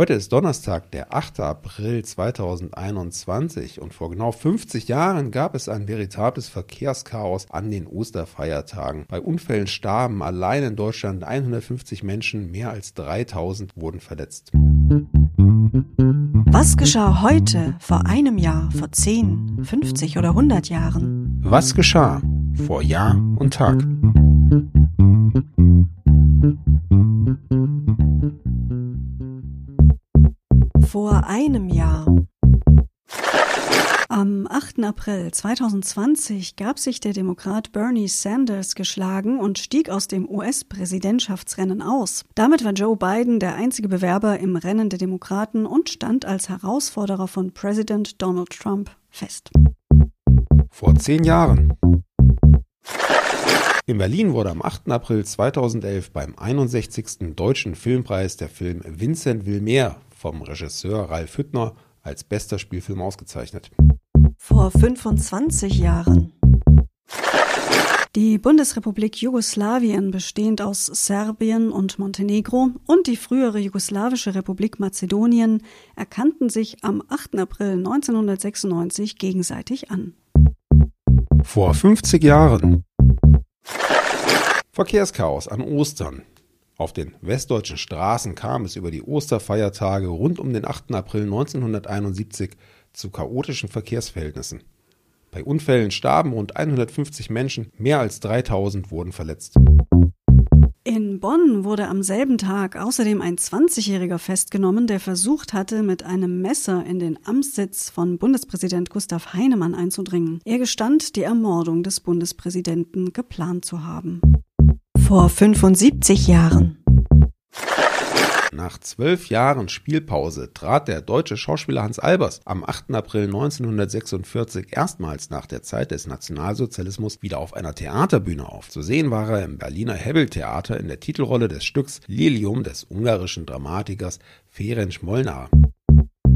Heute ist Donnerstag, der 8. April 2021 und vor genau 50 Jahren gab es ein veritables Verkehrschaos an den Osterfeiertagen. Bei Unfällen starben allein in Deutschland 150 Menschen, mehr als 3000 wurden verletzt. Was geschah heute, vor einem Jahr, vor 10, 50 oder 100 Jahren? Was geschah vor Jahr und Tag? Am 8. April 2020 gab sich der Demokrat Bernie Sanders geschlagen und stieg aus dem US-Präsidentschaftsrennen aus. Damit war Joe Biden der einzige Bewerber im Rennen der Demokraten und stand als Herausforderer von Präsident Donald Trump fest. Vor zehn Jahren. In Berlin wurde am 8. April 2011 beim 61. Deutschen Filmpreis der Film Vincent will mehr vom Regisseur Ralf Hüttner als bester Spielfilm ausgezeichnet. Vor 25 Jahren. Die Bundesrepublik Jugoslawien, bestehend aus Serbien und Montenegro, und die frühere jugoslawische Republik Mazedonien erkannten sich am 8. April 1996 gegenseitig an. Vor 50 Jahren. Verkehrschaos an Ostern. Auf den westdeutschen Straßen kam es über die Osterfeiertage rund um den 8. April 1971 zu chaotischen Verkehrsverhältnissen. Bei Unfällen starben rund 150 Menschen, mehr als 3000 wurden verletzt. In Bonn wurde am selben Tag außerdem ein 20-Jähriger festgenommen, der versucht hatte, mit einem Messer in den Amtssitz von Bundespräsident Gustav Heinemann einzudringen. Er gestand, die Ermordung des Bundespräsidenten geplant zu haben vor 75 Jahren. Nach zwölf Jahren Spielpause trat der deutsche Schauspieler Hans Albers am 8. April 1946 erstmals nach der Zeit des Nationalsozialismus wieder auf einer Theaterbühne auf. Zu sehen war er im Berliner Hebbeltheater in der Titelrolle des Stücks Lilium des ungarischen Dramatikers Ferenc Molnar.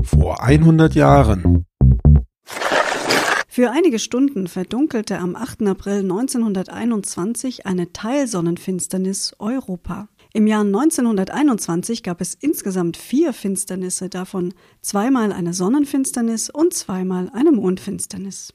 Vor 100 Jahren. Für einige Stunden verdunkelte am 8. April 1921 eine Teilsonnenfinsternis Europa. Im Jahr 1921 gab es insgesamt vier Finsternisse, davon zweimal eine Sonnenfinsternis und zweimal eine Mondfinsternis.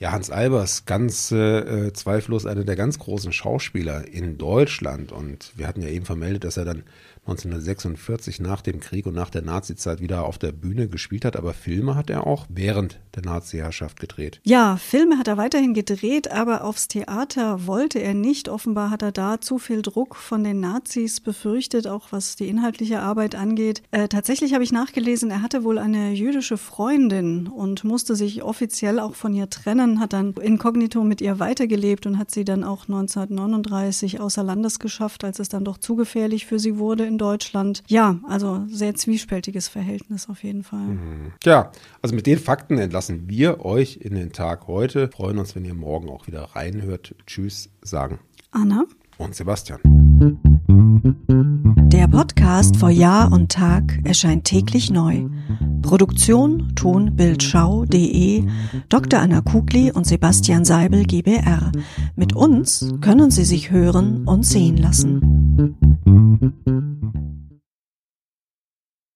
Ja, Hans Albers, ganz äh, zweifellos einer der ganz großen Schauspieler in Deutschland. Und wir hatten ja eben vermeldet, dass er dann 1946 nach dem Krieg und nach der Nazizeit wieder auf der Bühne gespielt hat, aber Filme hat er auch während der Nazi-Herrschaft gedreht. Ja, Filme hat er weiterhin gedreht, aber aufs Theater wollte er nicht. Offenbar hat er da zu viel Druck von den Nazis befürchtet, auch was die inhaltliche Arbeit angeht. Äh, tatsächlich habe ich nachgelesen, er hatte wohl eine jüdische Freundin und musste sich offiziell auch von ihr trennen, hat dann inkognito mit ihr weitergelebt und hat sie dann auch 1939 außer Landes geschafft, als es dann doch zu gefährlich für sie wurde in Deutschland. Ja, also sehr zwiespältiges Verhältnis auf jeden Fall. Mhm. Ja, also mit den Fakten entlassen wir euch in den Tag heute. Freuen uns, wenn ihr morgen auch wieder reinhört. Tschüss, sagen Anna und Sebastian. Der Podcast vor Jahr und Tag erscheint täglich neu. Produktion tonbildschau.de Dr. Anna Kugli und Sebastian Seibel GBR. Mit uns können Sie sich hören und sehen lassen.